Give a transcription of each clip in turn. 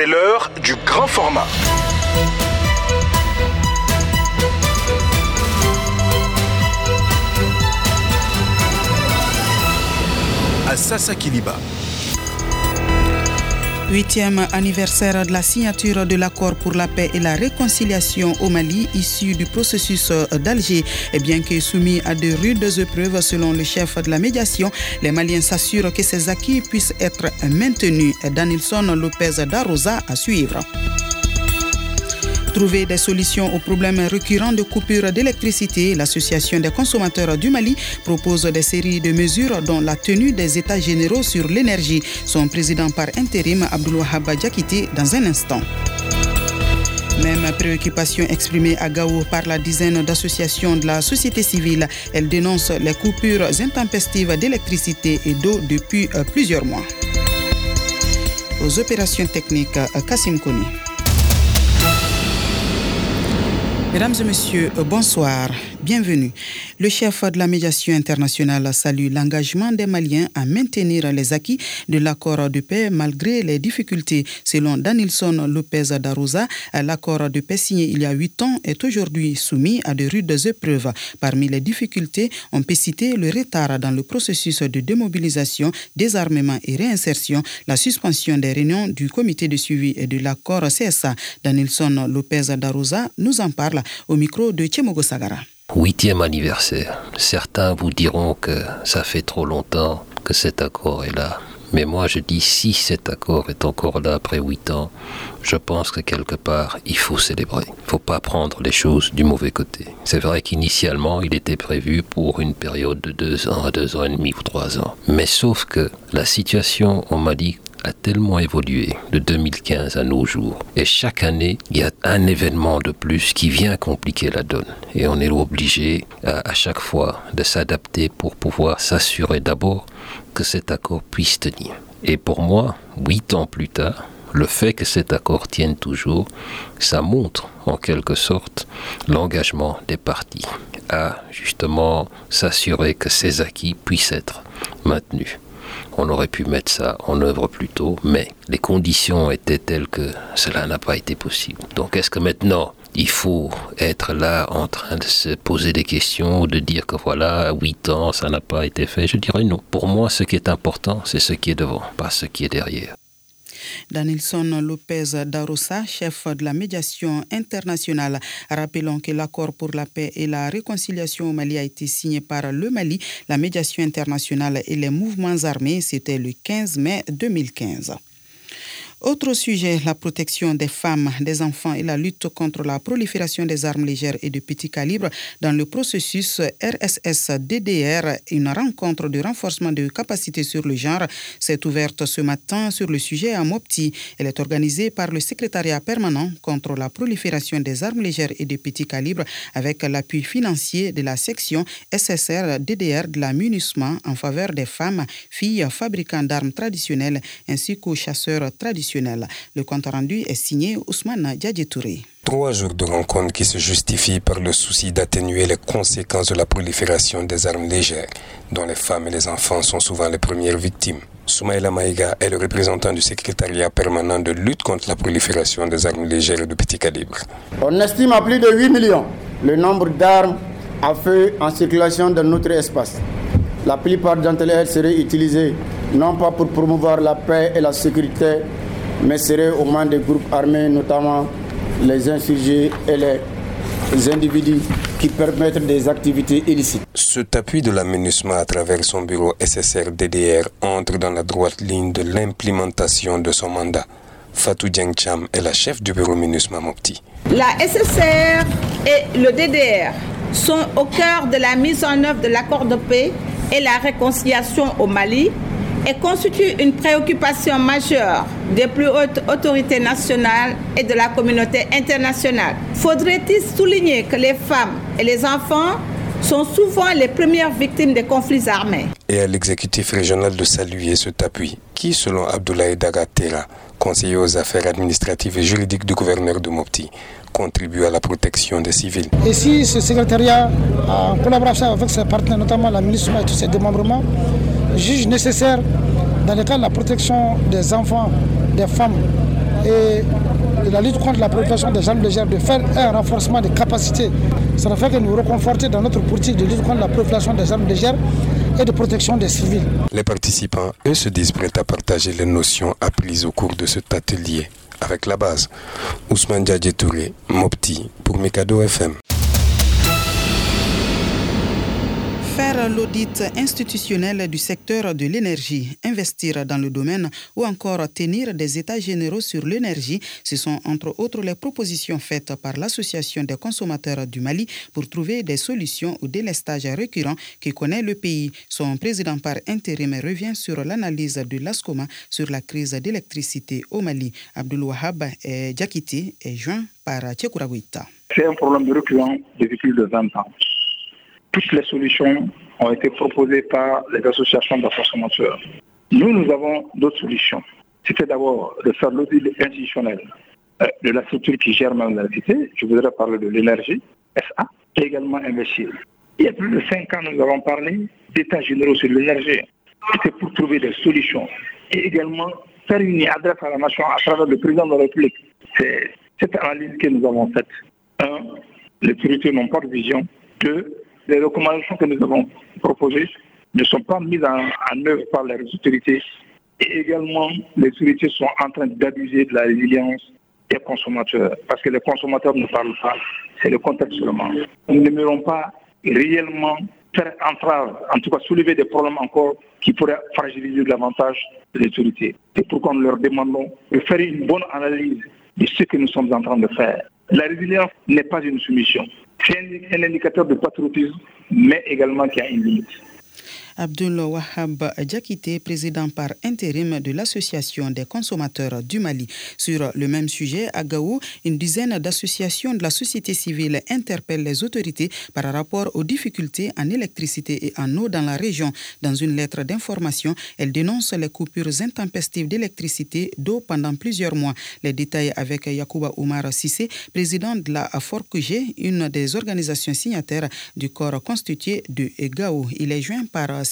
C'est l'heure du grand format. À Sassa Kiliba. Huitième anniversaire de la signature de l'accord pour la paix et la réconciliation au Mali, issu du processus d'Alger. Et bien que soumis à de rudes épreuves selon le chef de la médiation, les Maliens s'assurent que ces acquis puissent être maintenus. Danilson Lopez Darosa à suivre. Trouver des solutions aux problèmes récurrents de coupure d'électricité, l'Association des consommateurs du Mali propose des séries de mesures dont la tenue des États généraux sur l'énergie. Son président par intérim, Abdoulouahab Diakité, dans un instant. Même préoccupation exprimée à Gao par la dizaine d'associations de la société civile. Elle dénonce les coupures intempestives d'électricité et d'eau depuis plusieurs mois. Aux opérations techniques, Kassim Koni. Mesdames et messieurs, bonsoir. Bienvenue. Le chef de la médiation internationale salue l'engagement des Maliens à maintenir les acquis de l'accord de paix malgré les difficultés. Selon Danilson Lopez Darosa, l'accord de paix signé il y a huit ans est aujourd'hui soumis à de rudes épreuves. Parmi les difficultés, on peut citer le retard dans le processus de démobilisation, désarmement et réinsertion, la suspension des réunions du comité de suivi et de l'accord CSA. Danilson Lopez Darosa nous en parle au micro de Tchemogo Sagara. Huitième anniversaire. Certains vous diront que ça fait trop longtemps que cet accord est là. Mais moi je dis si cet accord est encore là après huit ans, je pense que quelque part il faut célébrer. Il faut pas prendre les choses du mauvais côté. C'est vrai qu'initialement il était prévu pour une période de deux ans à deux ans et demi ou trois ans. Mais sauf que la situation au Mali a tellement évolué de 2015 à nos jours. Et chaque année, il y a un événement de plus qui vient compliquer la donne. Et on est obligé à, chaque fois de s'adapter pour pouvoir s'assurer d'abord que cet accord puisse tenir. Et pour moi, huit ans plus tard, le fait que cet accord tienne toujours, ça montre en quelque sorte l'engagement des partis à justement s'assurer que ces acquis puissent être maintenus. On aurait pu mettre ça en œuvre plus tôt, mais les conditions étaient telles que cela n'a pas été possible. Donc est-ce que maintenant il faut être là en train de se poser des questions ou de dire que voilà, à 8 ans, ça n'a pas été fait? Je dirais non. Pour moi, ce qui est important, c'est ce qui est devant, pas ce qui est derrière. Danilson Lopez Darosa, chef de la médiation internationale. Rappelons que l'accord pour la paix et la réconciliation au Mali a été signé par le Mali, la médiation internationale et les mouvements armés. C'était le 15 mai 2015. Autre sujet, la protection des femmes, des enfants et la lutte contre la prolifération des armes légères et de petit calibre dans le processus RSS-DDR, une rencontre de renforcement de capacités sur le genre s'est ouverte ce matin sur le sujet à Mopti. Elle est organisée par le secrétariat permanent contre la prolifération des armes légères et de petit calibre avec l'appui financier de la section SSR-DDR de la en faveur des femmes, filles fabricants d'armes traditionnelles ainsi qu'aux chasseurs traditionnels. Le compte rendu est signé Ousmane Diadjetouré. Trois jours de rencontre qui se justifient par le souci d'atténuer les conséquences de la prolifération des armes légères, dont les femmes et les enfants sont souvent les premières victimes. Soumaïla Maïga est le représentant du secrétariat permanent de lutte contre la prolifération des armes légères et de petit calibre. On estime à plus de 8 millions le nombre d'armes à feu en circulation dans notre espace. La plupart d'entre elles seraient utilisées non pas pour promouvoir la paix et la sécurité, mais seraient aux mains des groupes armés, notamment les insurgés et les individus qui permettent des activités illicites. Cet appui de la MINUSMA à travers son bureau SSR-DDR entre dans la droite ligne de l'implémentation de son mandat. Fatou Cham est la chef du bureau MINUSMA Mopti. La SSR et le DDR sont au cœur de la mise en œuvre de l'accord de paix et la réconciliation au Mali et constitue une préoccupation majeure des plus hautes autorités nationales et de la communauté internationale. Faudrait-il souligner que les femmes et les enfants sont souvent les premières victimes des conflits armés? Et à l'exécutif régional de saluer cet appui, qui, selon Abdoulaye Dagatera, conseiller aux affaires administratives et juridiques du gouverneur de Mopti, contribue à la protection des civils. Et si ce secrétariat, en collaboration avec ses partenaires, notamment la ministre et tous ses démembrements, juge nécessaire dans le cas de la protection des enfants, des femmes et de la lutte contre la prolifération des armes légères, de faire un renforcement des capacités. Ça fait que nous reconforter dans notre politique de lutte contre la prolifération des armes légères et de protection des civils. Les participants, eux, se disent prêts à partager les notions apprises au cours de cet atelier avec la base. Ousmane Djadje Touré, Mopti, pour Mikado FM. Faire l'audit institutionnel du secteur de l'énergie, investir dans le domaine ou encore tenir des états généraux sur l'énergie, ce sont entre autres les propositions faites par l'Association des consommateurs du Mali pour trouver des solutions au délestage récurrent qui connaît le pays. Son président par intérim revient sur l'analyse de l'ASCOMA sur la crise d'électricité au Mali. Abdul Wahab Djakiti est joint par Tchekouraouita. C'est un problème récurrent depuis plus de 20 ans toutes les solutions ont été proposées par les associations de consommateurs. Nous, nous avons d'autres solutions. C'était d'abord de faire l'audit institutionnel euh, de la structure qui gère l'électricité. Je voudrais parler de l'énergie, SA, et également investir. Il y a plus de cinq ans, nous avons parlé d'états généraux sur l'énergie. C'était pour trouver des solutions et également faire une adresse à la nation à travers le président de la République. C'est cette analyse que nous avons faite. Un, les autorités n'ont pas de vision. Deux, les recommandations que nous avons proposées ne sont pas mises en, œuvre par les autorités. Et également, les autorités sont en train d'abuser de la résilience des consommateurs. Parce que les consommateurs ne parlent pas, c'est le contexte seulement. Nous n'aimerons pas réellement faire entrave, en tout cas soulever des problèmes encore qui pourraient fragiliser davantage les autorités. C'est pourquoi nous leur demandons de faire une bonne analyse de ce que nous sommes en train de faire. La résilience n'est pas une soumission. C'est un indicateur de patriotisme, mais également qui a une limite. Abdul Wahab Djakite, président par intérim de l'Association des consommateurs du Mali. Sur le même sujet, à Gaou, une dizaine d'associations de la société civile interpellent les autorités par rapport aux difficultés en électricité et en eau dans la région. Dans une lettre d'information, elles dénoncent les coupures intempestives d'électricité d'eau pendant plusieurs mois. Les détails avec Yacouba Oumar Sissé, président de la FORCG, une des organisations signataires du corps constitué de Gaou. Il est joint par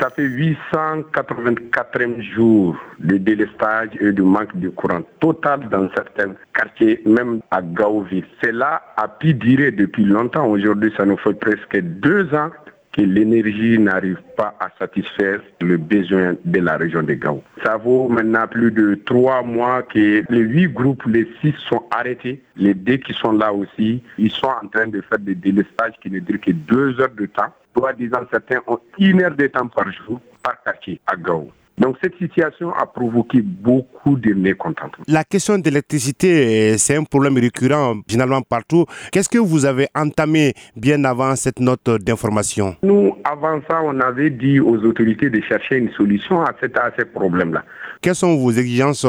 ça fait 884e jour de délestage et de manque de courant total dans certains quartiers, même à Gaouville. Cela a pu durer depuis longtemps. Aujourd'hui, ça nous fait presque deux ans que l'énergie n'arrive pas à satisfaire le besoin de la région de Gao. Ça vaut maintenant plus de trois mois que les huit groupes, les six sont arrêtés. Les deux qui sont là aussi, ils sont en train de faire des délestages qui ne durent que deux heures de temps soi-disant certains ont une heure de temps par jour par quartier à Gao. Donc cette situation a provoqué beaucoup de mécontentement. La question de l'électricité, c'est un problème récurrent généralement partout. Qu'est-ce que vous avez entamé bien avant cette note d'information? Nous, avant ça, on avait dit aux autorités de chercher une solution à, à ce problème-là. Quelles sont vos exigences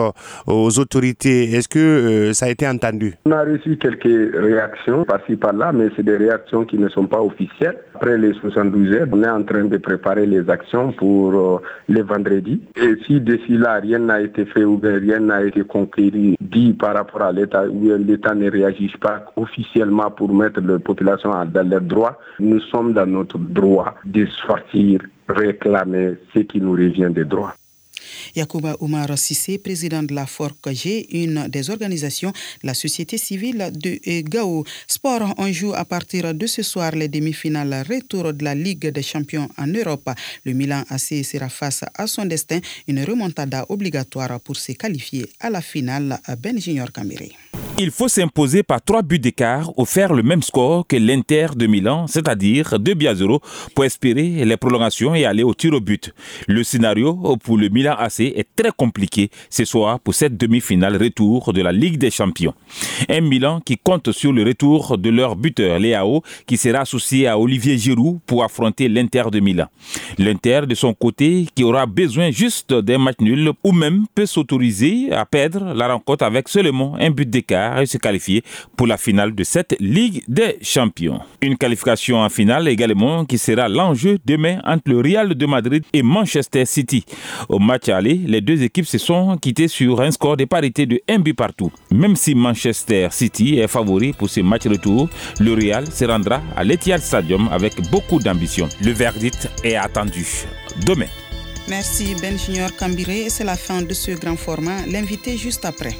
aux autorités? Est-ce que euh, ça a été entendu? On a reçu quelques réactions par-ci par-là, mais c'est des réactions qui ne sont pas officielles. Après les 72 heures, on est en train de préparer les actions pour euh, les vendredis. Et si d'ici là, rien n'a été fait ou rien n'a été conquis, dit par rapport à l'État, ou l'État ne réagit pas officiellement pour mettre la population dans leurs droits, nous sommes dans notre droit de sortir, réclamer ce qui nous revient des droits. Yacouba Oumar Sissé, président de la FORC-G, une des organisations de la société civile de Gao. Sport, on joue à partir de ce soir les demi-finales retour de la Ligue des champions en Europe. Le Milan AC sera face à son destin, une remontada obligatoire pour se qualifier à la finale à Ben Junior. Il faut s'imposer par trois buts d'écart ou faire le même score que l'Inter de Milan, c'est-à-dire 2 buts à 0 pour espérer les prolongations et aller au tir au but. Le scénario pour le Milan AC est très compliqué ce soir pour cette demi-finale retour de la Ligue des Champions. Un Milan qui compte sur le retour de leur buteur Léao qui sera associé à Olivier Giroud pour affronter l'Inter de Milan. L'Inter de son côté qui aura besoin juste d'un match nul ou même peut s'autoriser à perdre la rencontre avec seulement un but d'écart et se qualifier pour la finale de cette Ligue des Champions. Une qualification en finale également qui sera l'enjeu demain entre le Real de Madrid et Manchester City. Au match aller, les deux équipes se sont quittées sur un score de parité de 1 but partout. Même si Manchester City est favori pour ce match retour, le Real se rendra à l'Etihad Stadium avec beaucoup d'ambition. Le verdict est attendu demain. Merci Ben Junior Cambiré. C'est la fin de ce grand format. L'invité juste après.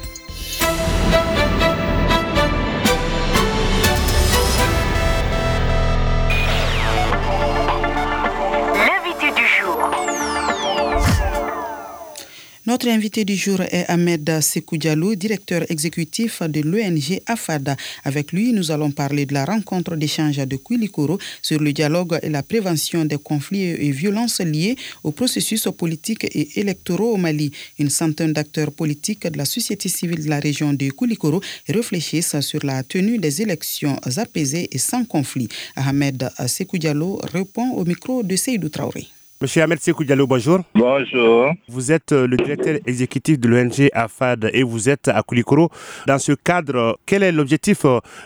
Notre invité du jour est Ahmed Sekou Diallo, directeur exécutif de l'ONG AFAD. Avec lui, nous allons parler de la rencontre d'échange de Koulikoro sur le dialogue et la prévention des conflits et violences liées au processus politique et électoraux au Mali. Une centaine d'acteurs politiques de la société civile de la région de Koulikoro réfléchissent sur la tenue des élections apaisées et sans conflit. Ahmed Sekou Diallo répond au micro de Seydou Traoré. Monsieur Ahmed Sekou Diallo, bonjour. Bonjour. Vous êtes le directeur exécutif de l'ONG AFAD et vous êtes à Koulikoro. Dans ce cadre, quel est l'objectif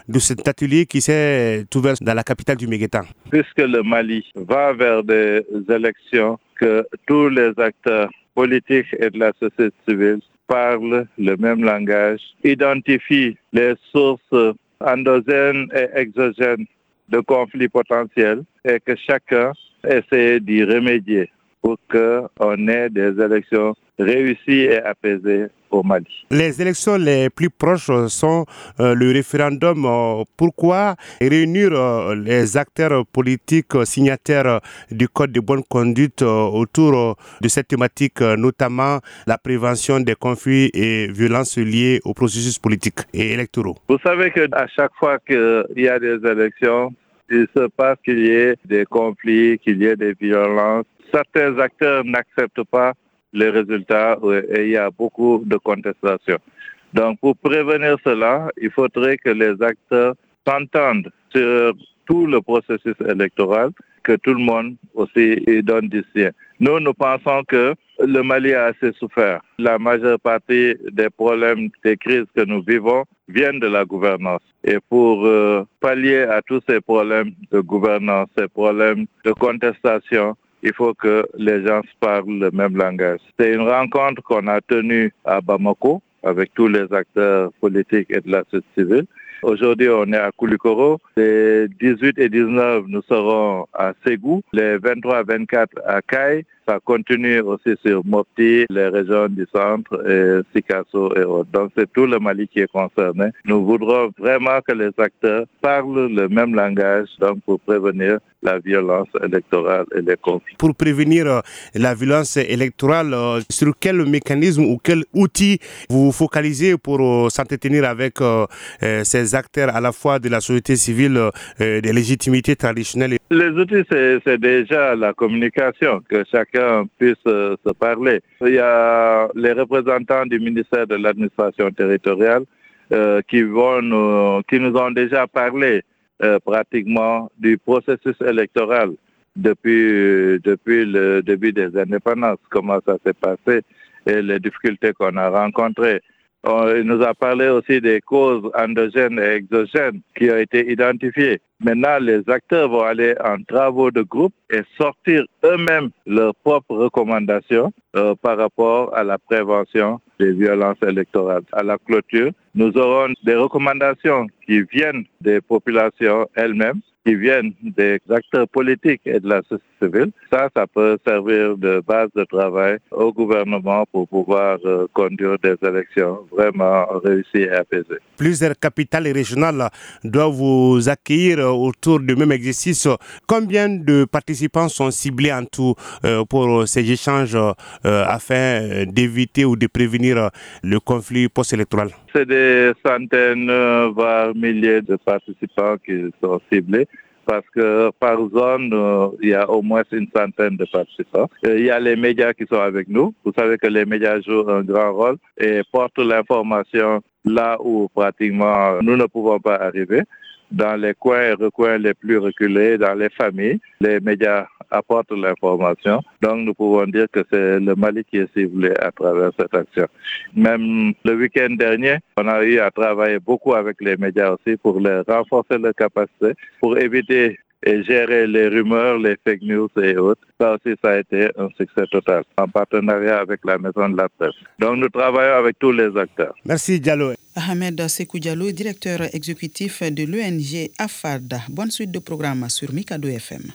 de cet atelier qui s'est ouvert dans la capitale du Méguétan Puisque le Mali va vers des élections, que tous les acteurs politiques et de la société civile parlent le même langage, identifient les sources endogènes et exogènes de conflits potentiels et que chacun essaie d'y remédier pour qu'on ait des élections réussies et apaisées au Mali. Les élections les plus proches sont euh, le référendum. Euh, pourquoi réunir euh, les acteurs politiques signataires du Code de bonne conduite autour de cette thématique, notamment la prévention des conflits et violences liées au processus politique et électoraux? Vous savez qu'à chaque fois qu'il y a des élections, il se passe qu'il y ait des conflits, qu'il y ait des violences. Certains acteurs n'acceptent pas les résultats et il y a beaucoup de contestations. Donc, pour prévenir cela, il faudrait que les acteurs s'entendent sur tout le processus électoral, que tout le monde aussi donne du sien. Nous, nous pensons que le Mali a assez souffert. La majeure partie des problèmes, des crises que nous vivons viennent de la gouvernance. Et pour euh, pallier à tous ces problèmes de gouvernance, ces problèmes de contestation, il faut que les gens parlent le même langage. C'est une rencontre qu'on a tenue à Bamako avec tous les acteurs politiques et de la société civile. Aujourd'hui, on est à Koulikoro. Les 18 et 19, nous serons à Ségou. Les 23 et 24 à Kai. Ça continue aussi sur Mopti, les régions du centre, et Sikasso et autres. Donc, c'est tout le Mali qui est concerné. Nous voudrons vraiment que les acteurs parlent le même langage, donc pour prévenir la violence électorale et les conflits. Pour prévenir la violence électorale, sur quel mécanisme ou quel outil vous vous focalisez pour s'entretenir avec ces acteurs à la fois de la société civile, des légitimités traditionnelles Les outils, c'est déjà la communication, que chacun puisse se parler. Il y a les représentants du ministère de l'administration territoriale euh, qui, vont nous, qui nous ont déjà parlé euh, pratiquement du processus électoral depuis, depuis le début des indépendances, comment ça s'est passé et les difficultés qu'on a rencontrées. Il nous a parlé aussi des causes endogènes et exogènes qui ont été identifiées. Maintenant, les acteurs vont aller en travaux de groupe et sortir eux-mêmes leurs propres recommandations euh, par rapport à la prévention des violences électorales. À la clôture, nous aurons des recommandations qui viennent des populations elles-mêmes qui viennent des acteurs politiques et de la société civile. Ça, ça peut servir de base de travail au gouvernement pour pouvoir euh, conduire des élections vraiment réussies et apaisées. Plusieurs capitales régionales doivent vous accueillir autour du même exercice. Combien de participants sont ciblés en tout euh, pour ces échanges euh, afin d'éviter ou de prévenir le conflit post-électoral? C'est des centaines, voire milliers de participants qui sont ciblés parce que par zone, euh, il y a au moins une centaine de participants. Il y a les médias qui sont avec nous. Vous savez que les médias jouent un grand rôle et portent l'information là où pratiquement nous ne pouvons pas arriver. Dans les coins et recoins les plus reculés, dans les familles, les médias apportent l'information. Donc nous pouvons dire que c'est le Mali qui est ciblé à travers cette action. Même le week-end dernier, on a eu à travailler beaucoup avec les médias aussi pour les renforcer leurs capacités, pour éviter et gérer les rumeurs, les fake news et autres. Ça aussi, ça a été un succès total en partenariat avec la Maison de la Presse. Donc, nous travaillons avec tous les acteurs. Merci, Diallo. Ahmed Sekou Diallo, directeur exécutif de l'ONG AFAD. Bonne suite de programme sur Mikado FM.